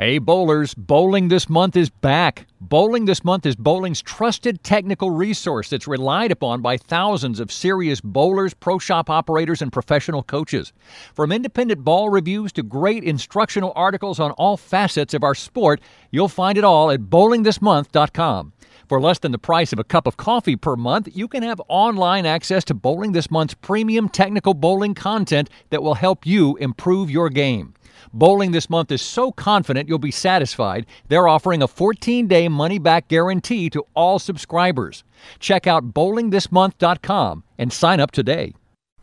Hey bowlers, bowling this month is back. Bowling this month is bowling's trusted technical resource that's relied upon by thousands of serious bowlers, pro shop operators, and professional coaches. From independent ball reviews to great instructional articles on all facets of our sport, you'll find it all at bowlingthismonth.com. For less than the price of a cup of coffee per month, you can have online access to Bowling This Month's premium technical bowling content that will help you improve your game. Bowling this month is so confident you'll be satisfied, they're offering a 14 day money back guarantee to all subscribers. Check out bowlingthismonth.com and sign up today.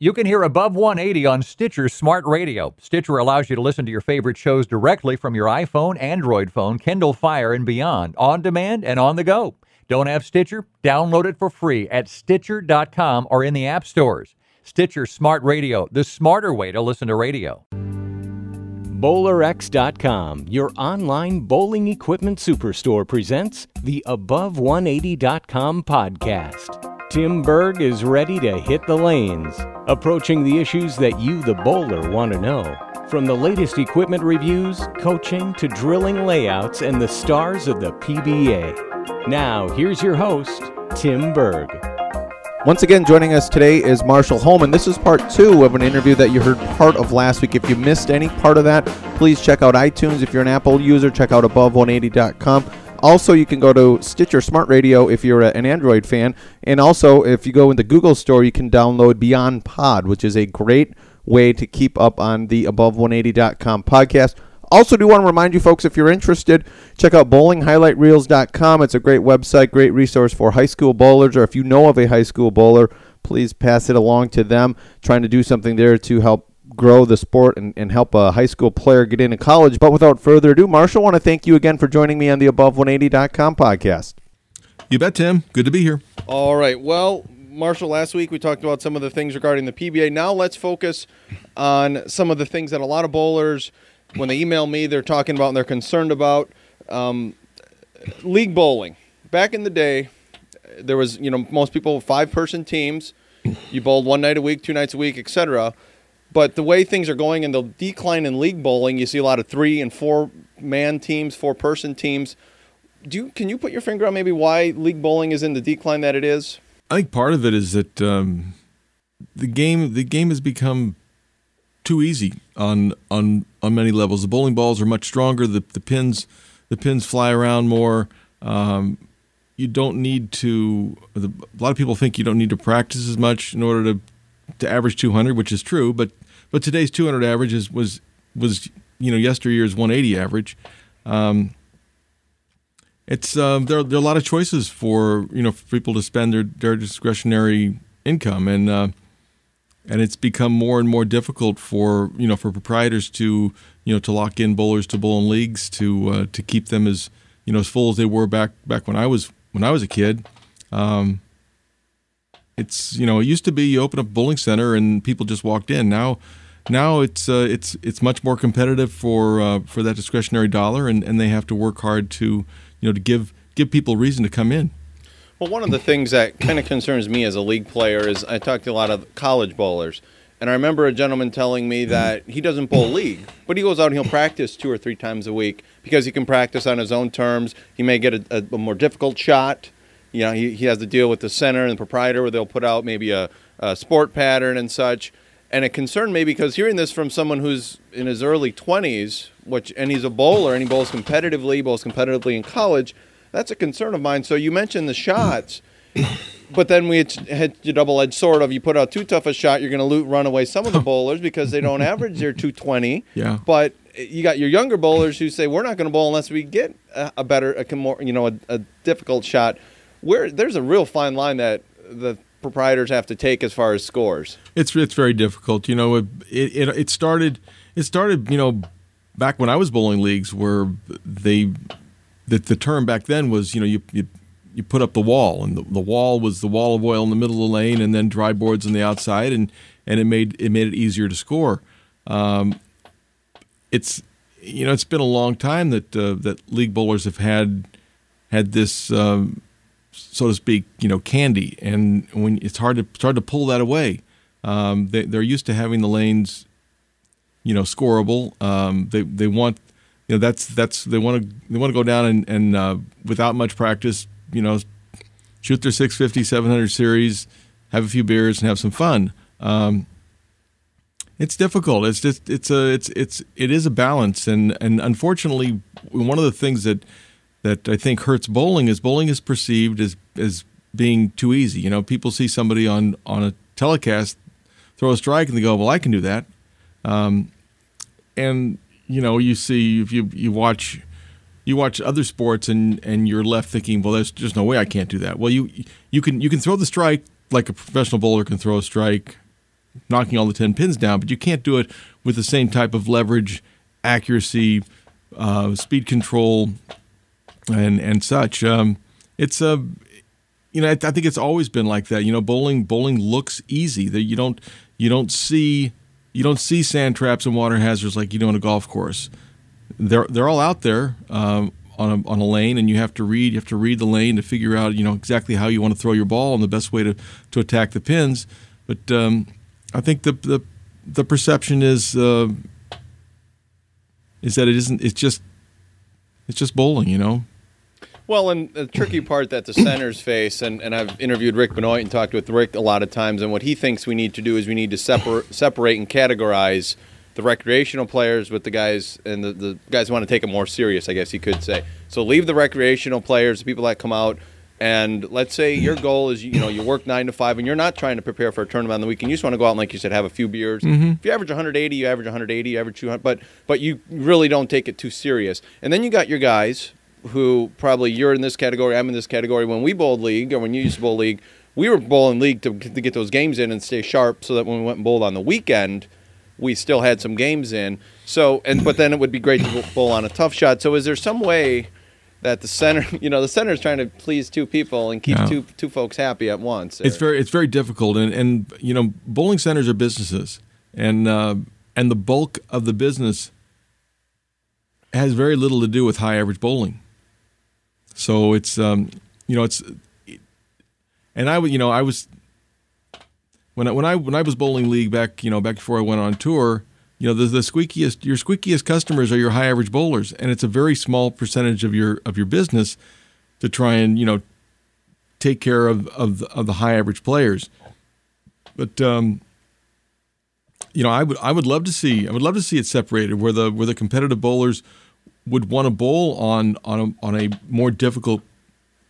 You can hear Above 180 on Stitcher Smart Radio. Stitcher allows you to listen to your favorite shows directly from your iPhone, Android phone, Kindle Fire, and beyond, on demand and on the go. Don't have Stitcher? Download it for free at Stitcher.com or in the app stores. Stitcher Smart Radio, the smarter way to listen to radio. BowlerX.com, your online bowling equipment superstore, presents the Above180.com podcast. Tim Berg is ready to hit the lanes, approaching the issues that you, the bowler, want to know. From the latest equipment reviews, coaching, to drilling layouts, and the stars of the PBA. Now, here's your host, Tim Berg. Once again, joining us today is Marshall Holman. This is part two of an interview that you heard part of last week. If you missed any part of that, please check out iTunes. If you're an Apple user, check out above180.com. Also, you can go to Stitcher Smart Radio if you're an Android fan. And also, if you go in the Google Store, you can download Beyond Pod, which is a great way to keep up on the above180.com podcast. Also, do want to remind you folks if you're interested, check out bowlinghighlightreels.com. It's a great website, great resource for high school bowlers, or if you know of a high school bowler, please pass it along to them. Trying to do something there to help grow the sport and, and help a high school player get into college. But without further ado, Marshall, I want to thank you again for joining me on the Above180.com podcast. You bet, Tim. Good to be here. All right. Well, Marshall, last week we talked about some of the things regarding the PBA. Now let's focus on some of the things that a lot of bowlers, when they email me, they're talking about and they're concerned about. Um, league bowling. Back in the day, there was, you know, most people five person teams. You bowled one night a week, two nights a week, etc. But the way things are going in the decline in league bowling, you see a lot of three and four man teams, four person teams. Do you, can you put your finger on maybe why league bowling is in the decline that it is? I think part of it is that um, the game the game has become too easy on on on many levels. The bowling balls are much stronger. The the pins the pins fly around more. Um, you don't need to. The, a lot of people think you don't need to practice as much in order to to average 200, which is true. But but today's 200 average is, was was you know yesteryear's 180 average. Um, it's um, there, there are a lot of choices for you know for people to spend their, their discretionary income and uh, and it's become more and more difficult for you know for proprietors to you know to lock in bowlers to bowl in leagues to uh, to keep them as you know as full as they were back back when I was when I was a kid. Um, it's you know it used to be you open up a bowling center and people just walked in. Now now it's uh, it's it's much more competitive for uh, for that discretionary dollar and, and they have to work hard to you know to give give people reason to come in. Well, one of the things that kind of concerns me as a league player is I talk to a lot of college bowlers. And I remember a gentleman telling me that he doesn't bowl league, but he goes out and he'll practice two or three times a week because he can practice on his own terms. He may get a, a, a more difficult shot. You know, he, he has to deal with the center and the proprietor where they'll put out maybe a, a sport pattern and such. And it concerned me because hearing this from someone who's in his early 20s, which and he's a bowler and he bowls competitively, bowls competitively in college, that's a concern of mine. So you mentioned the shots, but then we had the double-edged sword of you put out too tough a shot, you're going to run away some of the bowlers because they don't average their 220. Yeah. But you got your younger bowlers who say we're not going to bowl unless we get a, a better, a more, you know, a, a difficult shot. Where there's a real fine line that the proprietors have to take as far as scores. It's it's very difficult. You know, it it, it started it started you know back when I was bowling leagues, where they the, the term back then was you know you, you you put up the wall, and the, the wall was the wall of oil in the middle of the lane, and then dry boards on the outside, and and it made it made it easier to score. Um, it's you know it's been a long time that uh, that league bowlers have had had this um, so to speak you know candy, and when it's hard to it's hard to pull that away. Um, they, they're used to having the lanes you know scoreable. Um, they they want you know that's that's they want to they want to go down and, and uh, without much practice you know shoot their 650 700 series have a few beers and have some fun um, it's difficult it's just it's a it's it's it is a balance and and unfortunately one of the things that that I think hurts bowling is bowling is perceived as as being too easy you know people see somebody on on a telecast throw a strike and they go well I can do that um, and you know, you see if you you watch you watch other sports and and you're left thinking, well, there's just no way I can't do that. Well, you you can you can throw the strike like a professional bowler can throw a strike, knocking all the ten pins down, but you can't do it with the same type of leverage, accuracy, uh, speed control, and and such. Um, it's a you know I, I think it's always been like that. You know, bowling bowling looks easy. That you don't you don't see you don't see sand traps and water hazards like you do on a golf course. They're they're all out there um, on a on a lane, and you have to read you have to read the lane to figure out you know exactly how you want to throw your ball and the best way to, to attack the pins. But um, I think the the the perception is uh, is that it isn't. It's just it's just bowling, you know. Well, and the tricky part that the centers face, and, and I've interviewed Rick Benoit and talked with Rick a lot of times, and what he thinks we need to do is we need to separ- separate and categorize the recreational players with the guys and the, the guys who want to take it more serious, I guess you could say. So leave the recreational players, the people that come out, and let's say your goal is you know you work nine to five, and you're not trying to prepare for a tournament on the weekend. You just want to go out and, like you said, have a few beers. Mm-hmm. If you average 180, you average 180, you average 200, but but you really don't take it too serious. And then you got your guys who probably you're in this category, I'm in this category. When we bowled league, or when you used to bowl league, we were bowling league to, to get those games in and stay sharp, so that when we went and bowled on the weekend, we still had some games in. So, and but then it would be great to bowl on a tough shot. So, is there some way that the center, you know, the center is trying to please two people and keep two two folks happy at once? Or? It's very it's very difficult, and and you know, bowling centers are businesses, and uh, and the bulk of the business has very little to do with high average bowling. So it's um, you know it's and I you know I was when I when I when I was bowling league back you know back before I went on tour you know the the squeakiest your squeakiest customers are your high average bowlers. And it's a very small percentage of your of your business to try and you know take care of of of the high average players. But um, you know I would I would love to see I would love to see it separated where the where the competitive bowlers would want to bowl on on a, on a more difficult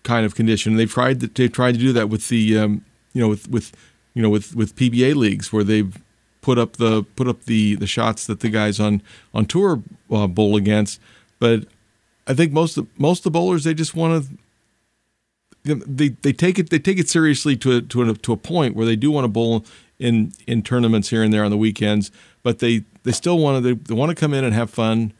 kind of condition. They've tried to, they've tried to do that with the um, you know with with you know with with PBA leagues where they've put up the put up the the shots that the guys on on tour uh, bowl against. But I think most of, most of the bowlers they just want to. They, they take it they take it seriously to a, to a, to a point where they do want to bowl in in tournaments here and there on the weekends, but they, they still want to they, they want to come in and have fun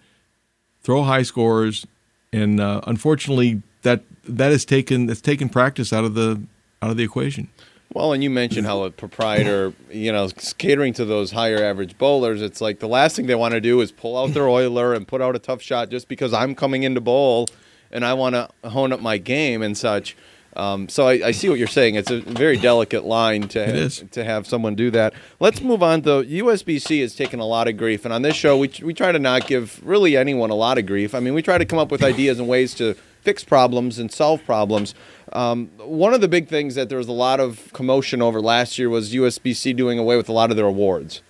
throw high scores, and uh, unfortunately, that that has taken that's taken practice out of the out of the equation. Well, and you mentioned how a proprietor, you know, catering to those higher average bowlers, it's like the last thing they want to do is pull out their oiler and put out a tough shot just because I'm coming into bowl and I want to hone up my game and such. Um, so I, I, see what you're saying. It's a very delicate line to have, to have someone do that. Let's move on. Though USBC has taken a lot of grief, and on this show we we try to not give really anyone a lot of grief. I mean, we try to come up with ideas and ways to fix problems and solve problems. Um, one of the big things that there was a lot of commotion over last year was USBC doing away with a lot of their awards.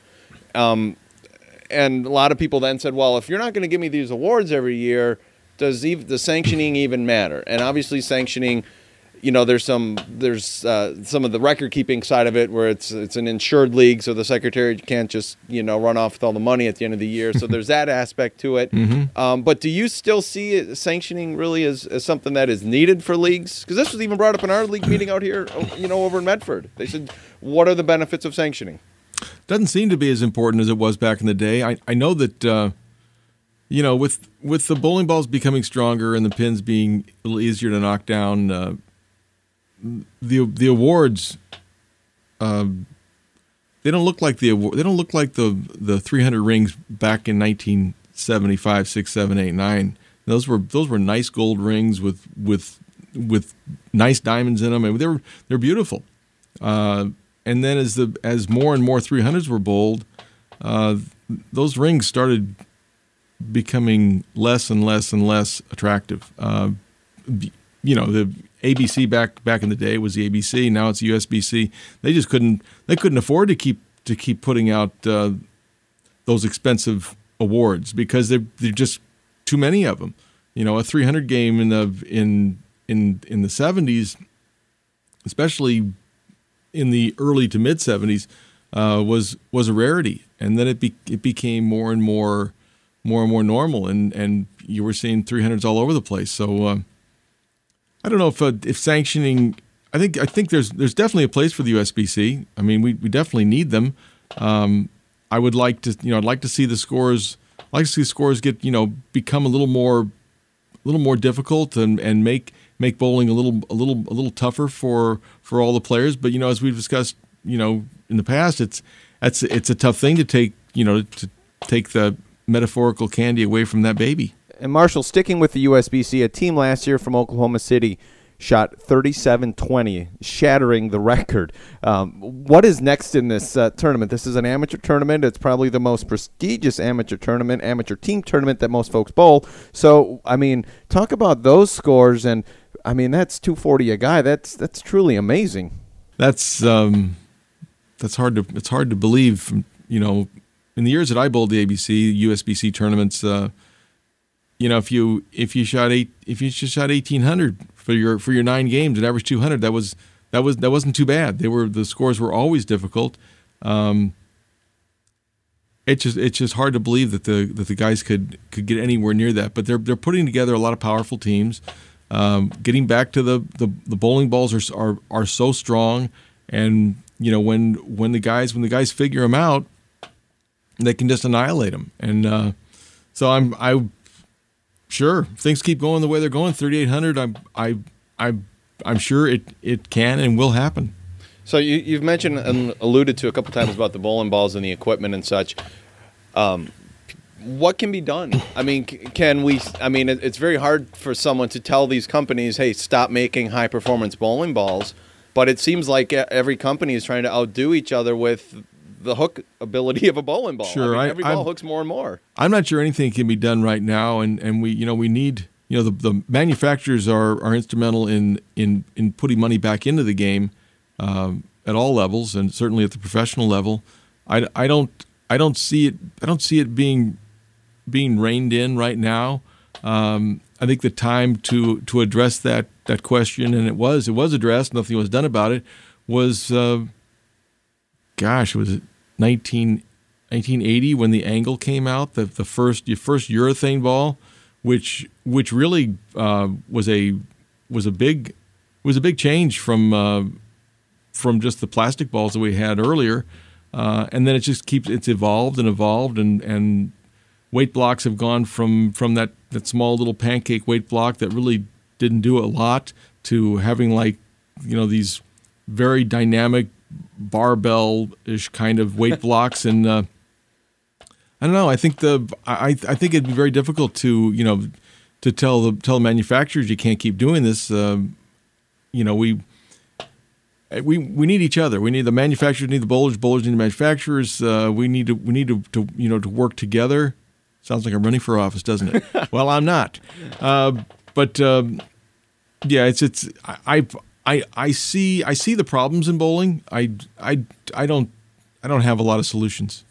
Um, and a lot of people then said, well, if you're not going to give me these awards every year, does the sanctioning even matter? And obviously, sanctioning you know, there's some there's uh, some of the record keeping side of it where it's it's an insured league, so the secretary can't just you know run off with all the money at the end of the year. So there's that aspect to it. Mm-hmm. Um, but do you still see it, sanctioning really as, as something that is needed for leagues? Because this was even brought up in our league meeting out here, you know, over in Medford. They said, "What are the benefits of sanctioning?" Doesn't seem to be as important as it was back in the day. I I know that. Uh you know, with with the bowling balls becoming stronger and the pins being a little easier to knock down, uh, the the awards, uh, they don't look like the they don't look like the the 300 rings back in 1975, six, seven, eight, nine. Those were those were nice gold rings with with with nice diamonds in them, and they were they're beautiful. Uh, and then as the as more and more 300s were bowled, uh, those rings started becoming less and less and less attractive. You know, the ABC back back in the day was the ABC. Now it's USBC. They just couldn't they couldn't afford to keep to keep putting out uh, those expensive awards because they're they're just too many of them. You know, a 300 game in the in in in the 70s, especially in the early to mid 70s, uh, was was a rarity, and then it be, it became more and more more and more normal, and and you were seeing 300s all over the place. So uh, I don't know if uh, if sanctioning. I think I think there's there's definitely a place for the USBC. I mean, we, we definitely need them. Um, I would like to you know I'd like to see the scores I'd like to see scores get you know become a little more a little more difficult and and make make bowling a little a little a little tougher for for all the players. But you know, as we've discussed, you know, in the past, it's it's it's a tough thing to take you know to take the metaphorical candy away from that baby. And Marshall, sticking with the USBC, a team last year from Oklahoma City shot 37-20, shattering the record. Um, what is next in this uh, tournament? This is an amateur tournament. It's probably the most prestigious amateur tournament, amateur team tournament that most folks bowl. So, I mean, talk about those scores, and I mean that's 240 a guy. That's that's truly amazing. That's um, that's hard to it's hard to believe. You know, in the years that I bowled the ABC USBC tournaments, uh, you know, if you if you shot eight if you just shot eighteen hundred for your for your nine games and averaged two hundred, that was that was that wasn't too bad. They were the scores were always difficult. Um, it's just it's just hard to believe that the that the guys could could get anywhere near that. But they're they're putting together a lot of powerful teams. Um, getting back to the, the the bowling balls are are are so strong, and you know when when the guys when the guys figure them out, they can just annihilate them. And uh, so I'm I sure things keep going the way they're going. 3,800. I'm I I I'm sure it it can and will happen. So you, have mentioned and alluded to a couple times about the bowling balls and the equipment and such. Um, what can be done? I mean, can we? I mean, it's very hard for someone to tell these companies, "Hey, stop making high performance bowling balls." But it seems like every company is trying to outdo each other with the hook ability of a bowling ball. Sure, I mean, every I, ball I'm, hooks more and more. I'm not sure anything can be done right now, and, and we you know we need you know the, the manufacturers are, are instrumental in, in in putting money back into the game um, at all levels, and certainly at the professional level. I, I don't I don't see it I don't see it being being reined in right now. Um, I think the time to to address that that question, and it was it was addressed, nothing was done about it, was. Uh, gosh, it was it 19, 1980 when the angle came out, the, the first the first urethane ball, which which really uh, was a was a big was a big change from uh, from just the plastic balls that we had earlier, uh, and then it just keeps it's evolved and evolved and and weight blocks have gone from from that that small little pancake weight block that really didn't do a lot to having like you know these very dynamic barbell-ish kind of weight blocks, and uh, I don't know. I think the I I think it'd be very difficult to you know to tell the tell the manufacturers you can't keep doing this. Uh, you know we. We, we need each other. We need the manufacturers need the bowlers. Bowlers need the manufacturers. Uh, we need to we need to, to you know to work together. Sounds like I'm running for office, doesn't it? well, I'm not. Uh, but um, yeah, it's it's I I, I see I see the problems in bowling. I, I, I don't I don't have a lot of solutions.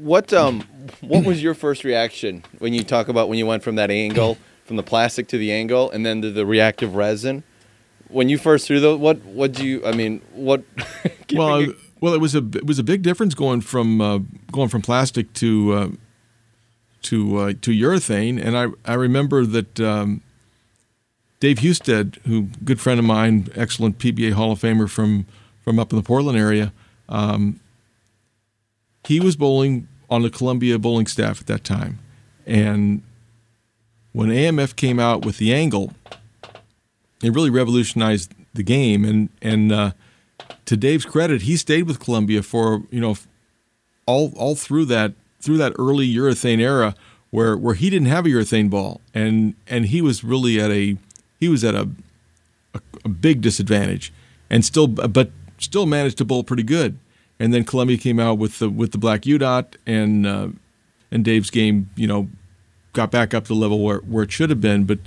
What um what was your first reaction when you talk about when you went from that angle from the plastic to the angle and then to the reactive resin? When you first threw the what what do you I mean what? well, well, it was a it was a big difference going from uh, going from plastic to uh, to uh, to urethane, and I I remember that. Um, Dave Husted, who good friend of mine, excellent PBA Hall of Famer from from up in the Portland area, um, he was bowling on the Columbia bowling staff at that time, And when AMF came out with the angle, it really revolutionized the game. And and uh, to Dave's credit, he stayed with Columbia for you know all all through that through that early urethane era where where he didn't have a urethane ball and and he was really at a he was at a a, a big disadvantage and still but still managed to bowl pretty good. And then Columbia came out with the with the black UDOT and uh, and Dave's game, you know, got back up to the level where, where it should have been. But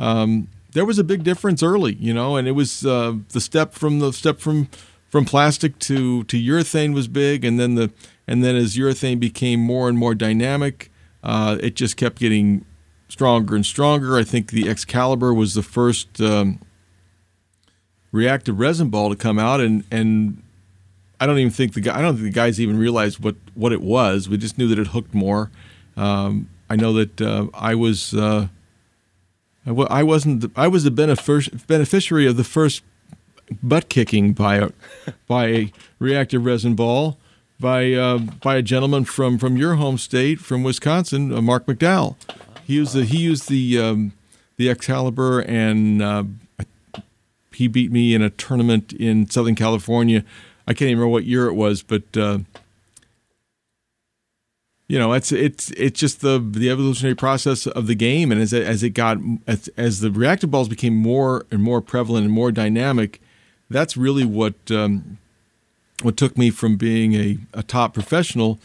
um, there was a big difference early, you know, and it was uh, the step from the step from from plastic to to urethane was big, and then the and then as urethane became more and more dynamic, uh, it just kept getting stronger and stronger. I think the Excalibur was the first um, reactive resin ball to come out, and and I don't even think the guy I don't think the guys even realized what what it was. We just knew that it hooked more. Um, I know that uh, I was uh, wasn't I was the benefic- beneficiary of the first butt kicking by a by a reactive resin ball by uh, by a gentleman from from your home state from Wisconsin, uh, Mark McDowell. He used the he used the um, the Excalibur and uh, he beat me in a tournament in Southern California. I can't even remember what year it was, but uh, you know, it's it's it's just the the evolutionary process of the game, and as as it got as, as the reactive balls became more and more prevalent and more dynamic, that's really what um, what took me from being a, a top professional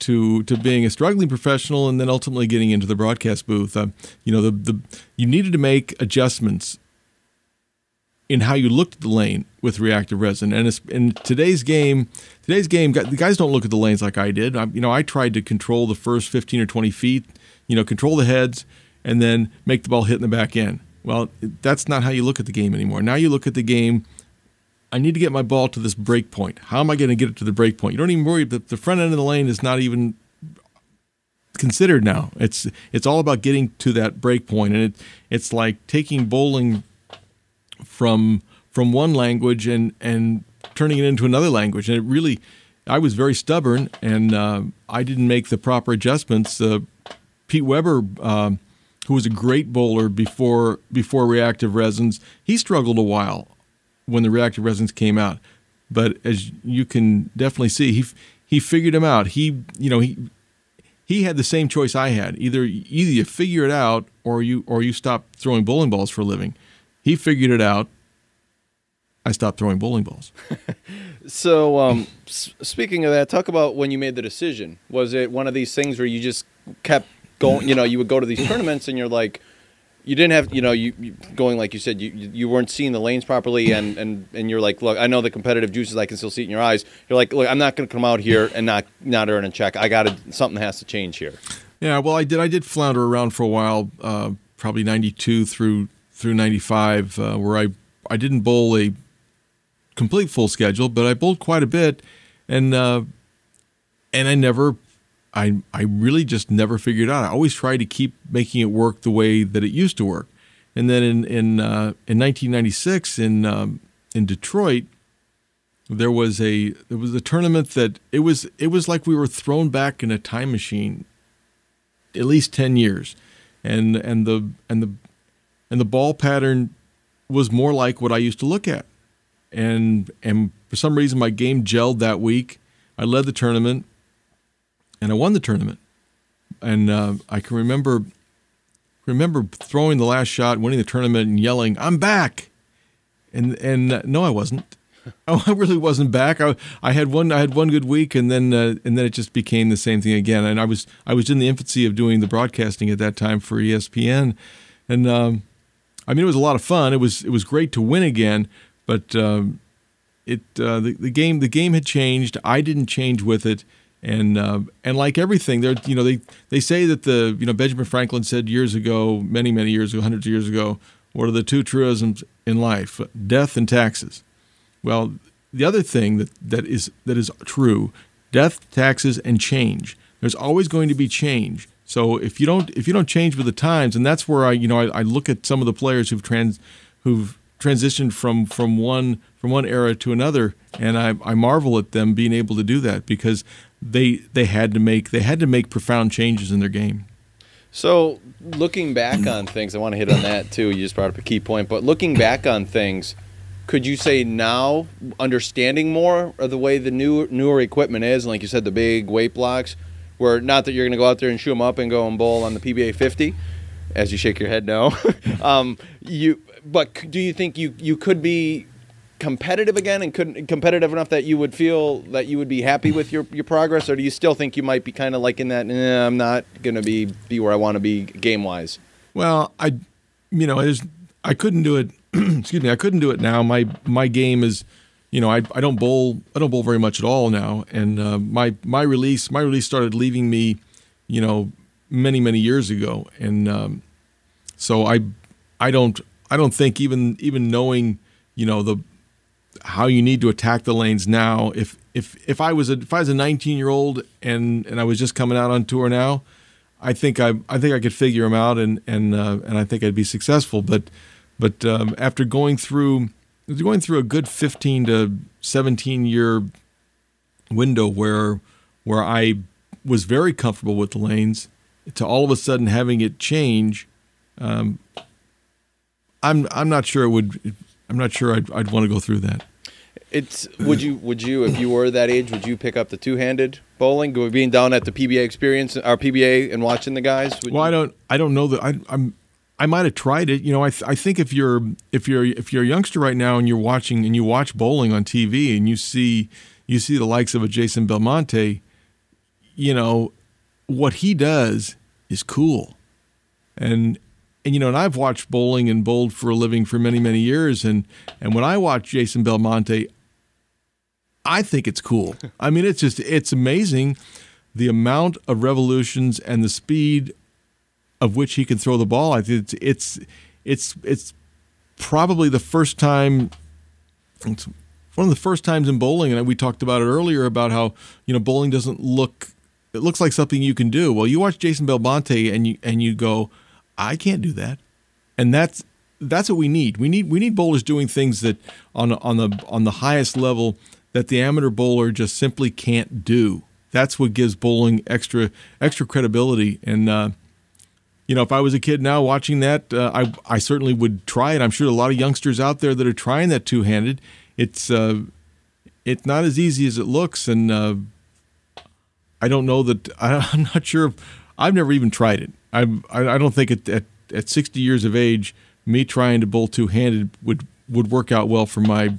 to to being a struggling professional, and then ultimately getting into the broadcast booth. Uh, you know, the the you needed to make adjustments in how you looked at the lane with reactive resin. And in today's game, today's game, the guys don't look at the lanes like I did. I, you know, I tried to control the first 15 or 20 feet, you know, control the heads, and then make the ball hit in the back end. Well, that's not how you look at the game anymore. Now you look at the game. I need to get my ball to this break point. How am I going to get it to the break point? You don't even worry that the front end of the lane is not even considered now. It's it's all about getting to that break point, and it it's like taking bowling from from one language and and turning it into another language. And it really, I was very stubborn, and uh, I didn't make the proper adjustments. Uh, Pete Weber, uh, who was a great bowler before before reactive resins, he struggled a while when the reactive resins came out. But as you can definitely see, he he figured them out. He you know he he had the same choice I had. Either either you figure it out or you or you stop throwing bowling balls for a living. He figured it out. I stopped throwing bowling balls. so, um, speaking of that, talk about when you made the decision. Was it one of these things where you just kept going? You know, you would go to these tournaments and you're like, you didn't have, you know, you, you going like you said, you you weren't seeing the lanes properly, and and and you're like, look, I know the competitive juices, I can still see it in your eyes. You're like, look, I'm not going to come out here and not not earn a check. I got to something has to change here. Yeah, well, I did. I did flounder around for a while, uh, probably '92 through through 95 uh, where I, I didn't bowl a complete full schedule, but I bowled quite a bit. And, uh, and I never, I, I really just never figured out. I always tried to keep making it work the way that it used to work. And then in, in, uh, in 1996 in, um, in Detroit, there was a there was a tournament that it was it was like we were thrown back in a time machine at least 10 years and and the and the and the ball pattern was more like what I used to look at. And and for some reason my game gelled that week. I led the tournament and I won the tournament. And uh, I can remember remember throwing the last shot, winning the tournament, and yelling, "I'm back!" And and uh, no, I wasn't. Oh, I really wasn't back. I, I had one I had one good week, and then uh, and then it just became the same thing again. And I was I was in the infancy of doing the broadcasting at that time for ESPN, and um, I mean, it was a lot of fun. It was it was great to win again, but um, it uh, the, the game the game had changed. I didn't change with it, and uh, and like everything, there you know they they say that the you know Benjamin Franklin said years ago, many many years ago, hundreds of years ago, what are the two truisms in life? Death and taxes. Well, the other thing that, that is that is true, death, taxes, and change. There's always going to be change. So if you don't if you don't change with the times, and that's where I you know I, I look at some of the players who've trans who've transitioned from from one from one era to another, and I, I marvel at them being able to do that because they they had to make they had to make profound changes in their game. So, looking back on things, I want to hit on that too. You just brought up a key point, but looking back on things, could you say now, understanding more of the way the new newer equipment is, like you said, the big weight blocks, where not that you're going to go out there and shoot them up and go and bowl on the PBA 50, as you shake your head no, um, you. But do you think you you could be competitive again and couldn't competitive enough that you would feel that you would be happy with your, your progress, or do you still think you might be kind of like in that? Eh, I'm not going to be be where I want to be game wise. Well, I, you know, I couldn't do it. excuse me, I couldn't do it now. My my game is, you know, I, I don't bowl I don't bowl very much at all now, and uh, my my release my release started leaving me, you know, many many years ago, and um, so I I don't I don't think even even knowing you know the how you need to attack the lanes now. If if if I was a if I was a 19 year old and and I was just coming out on tour now, I think I I think I could figure them out and and uh, and I think I'd be successful. But but um, after going through going through a good 15 to 17 year window where where I was very comfortable with the lanes to all of a sudden having it change. Um, I'm I'm not sure it would I'm not sure I'd, I'd want to go through that. It's would you would you if you were that age would you pick up the two handed bowling being down at the PBA experience uh, our PBA and watching the guys? Well? I don't I don't know that I, I'm I might have tried it. You know, I, th- I think if you're if you're if you're a youngster right now and you're watching and you watch bowling on TV and you see you see the likes of a Jason Belmonte, you know, what he does is cool. And and you know, and I've watched bowling and bowled for a living for many, many years. And and when I watch Jason Belmonte, I think it's cool. I mean, it's just it's amazing the amount of revolutions and the speed of which he can throw the ball. I think it's it's it's it's probably the first time. It's one of the first times in bowling, and we talked about it earlier about how you know bowling doesn't look. It looks like something you can do. Well, you watch Jason Belmonte, and you and you go, I can't do that, and that's that's what we need. We need we need bowlers doing things that on on the on the highest level that the amateur bowler just simply can't do. That's what gives bowling extra extra credibility. And uh, you know, if I was a kid now watching that, uh, I I certainly would try it. I'm sure a lot of youngsters out there that are trying that two handed. It's uh, it's not as easy as it looks, and uh, I don't know that I'm not sure. If, I've never even tried it. I I don't think at, at at 60 years of age, me trying to bowl two handed would would work out well for my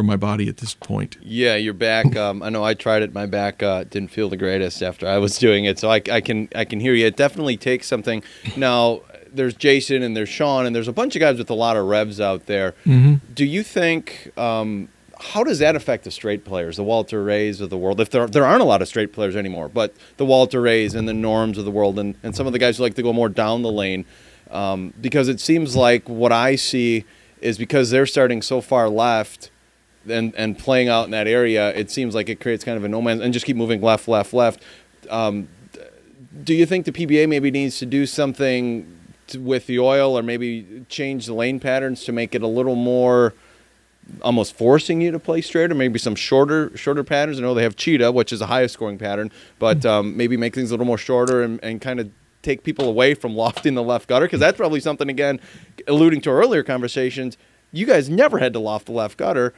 for my body at this point. Yeah, your back. Um, I know I tried it. My back uh, didn't feel the greatest after I was doing it. So I, I can I can hear you. It definitely takes something. Now there's Jason and there's Sean and there's a bunch of guys with a lot of revs out there. Mm-hmm. Do you think? Um, how does that affect the straight players, the Walter Rays of the world? If there there aren't a lot of straight players anymore, but the Walter Rays and the Norms of the world, and, and some of the guys who like to go more down the lane, um, because it seems like what I see is because they're starting so far left and and playing out in that area, it seems like it creates kind of a no man's and just keep moving left, left, left. Um, do you think the PBA maybe needs to do something to, with the oil, or maybe change the lane patterns to make it a little more? almost forcing you to play straight, or maybe some shorter shorter patterns. I know they have cheetah, which is a highest scoring pattern, but um, maybe make things a little more shorter and, and kind of take people away from lofting the left gutter because that's probably something again, alluding to earlier conversations. You guys never had to loft the left gutter,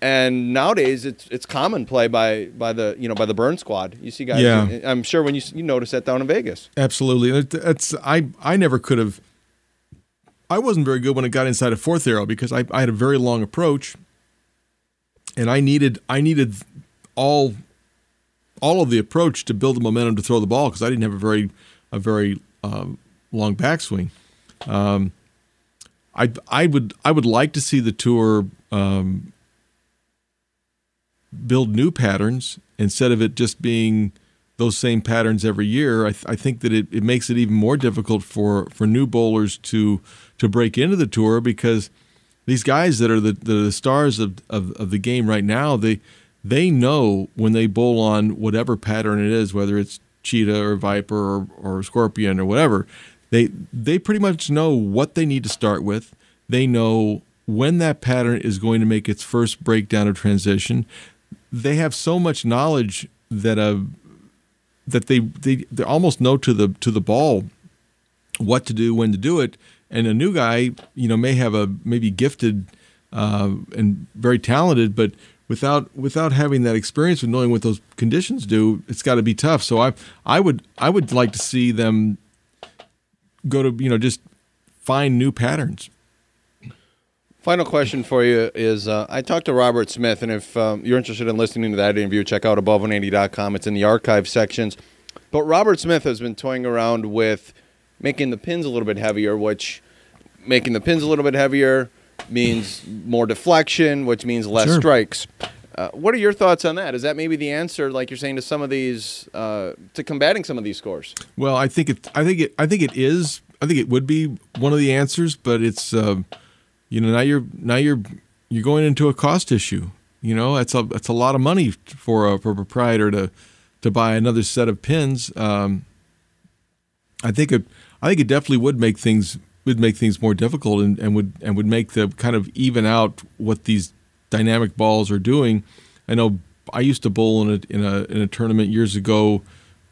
and nowadays it's it's common play by by the you know by the burn squad. You see guys. Yeah. I'm sure when you you notice that down in Vegas. Absolutely. That's I I never could have I wasn't very good when it got inside a fourth arrow because I, I had a very long approach, and I needed I needed all all of the approach to build the momentum to throw the ball because I didn't have a very a very um, long backswing. Um, I I would I would like to see the tour um, build new patterns instead of it just being those same patterns every year. I, th- I think that it, it makes it even more difficult for, for new bowlers to to break into the tour because these guys that are the, the stars of, of, of the game right now, they they know when they bowl on whatever pattern it is, whether it's cheetah or viper or, or scorpion or whatever, they they pretty much know what they need to start with. They know when that pattern is going to make its first breakdown or transition. They have so much knowledge that a that they, they they almost know to the to the ball what to do, when to do it. And a new guy, you know, may have a maybe gifted uh, and very talented, but without without having that experience of knowing what those conditions do, it's got to be tough. So I I would I would like to see them go to you know just find new patterns. Final question for you is uh, I talked to Robert Smith, and if um, you're interested in listening to that interview, check out above180.com. It's in the archive sections. But Robert Smith has been toying around with making the pins a little bit heavier, which making the pins a little bit heavier means more deflection, which means less Sure. strikes. Uh, what are your thoughts on that? Is that maybe the answer, like you're saying, to some of these, uh, to combating some of these scores? Well, I think it. I think it. I think it is. I think it would be one of the answers, but it's. Uh, you know, now you're now you're you're going into a cost issue. You know, that's a that's a lot of money for a, for a proprietor to to buy another set of pins. Um, I think it. I think it definitely would make things would make things more difficult and, and would and would make the kind of even out what these dynamic balls are doing. I know I used to bowl in a in a in a tournament years ago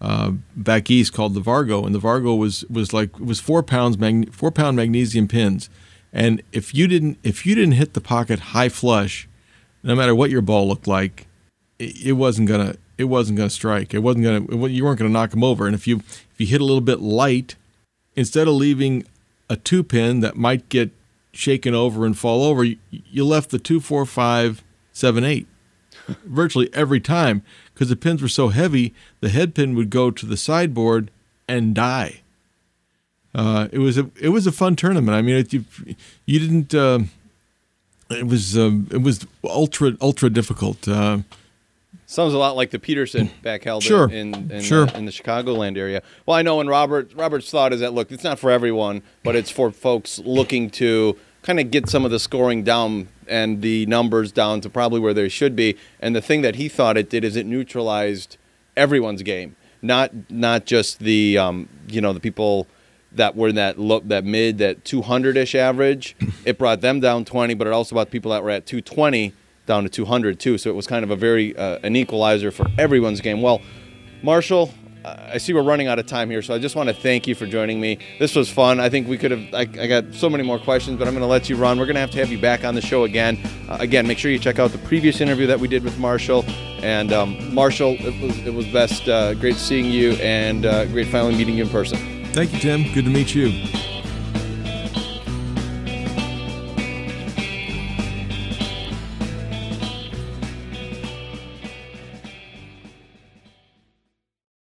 uh, back east called the Vargo, and the Vargo was was like it was four pounds mag, four pound magnesium pins, and if you didn't if you didn't hit the pocket high flush, no matter what your ball looked like, it, it wasn't gonna it wasn't gonna strike. It wasn't gonna it, you weren't gonna knock them over. And if you if you hit a little bit light, instead of leaving a two pin that might get shaken over and fall over, you, you left the two, four, five, seven, eight virtually every time because the pins were so heavy, the head pin would go to the sideboard and die. Uh, it was a it was a fun tournament. I mean, it, you you didn't. Uh, it was um, it was ultra ultra difficult. Uh, Sounds a lot like the Peterson back held Sure. in in, in, Sure. uh, in the Chicagoland area. Well, I know, and Robert Robert's thought is that look, it's not for everyone, but it's for folks looking to kind of get some of the scoring down and the numbers down to probably where they should be. And the thing that he thought it did is it neutralized everyone's game, not not just the um, you know the people that were in that look that mid that 200 ish average. it brought them down 20, but it also brought people that were at 220 down to 200 too. So it was kind of a very uh, an equalizer for everyone's game. Well, Marshall, I see we're running out of time here, so I just want to thank you for joining me. This was fun. I think we could have. I, I got so many more questions, but I'm going to let you run. We're going to have to have you back on the show again. Uh, again, make sure you check out the previous interview that we did with Marshall. And um, Marshall, it was it was best. Uh, great seeing you, and uh, great finally meeting you in person. Thank you, Tim. Good to meet you.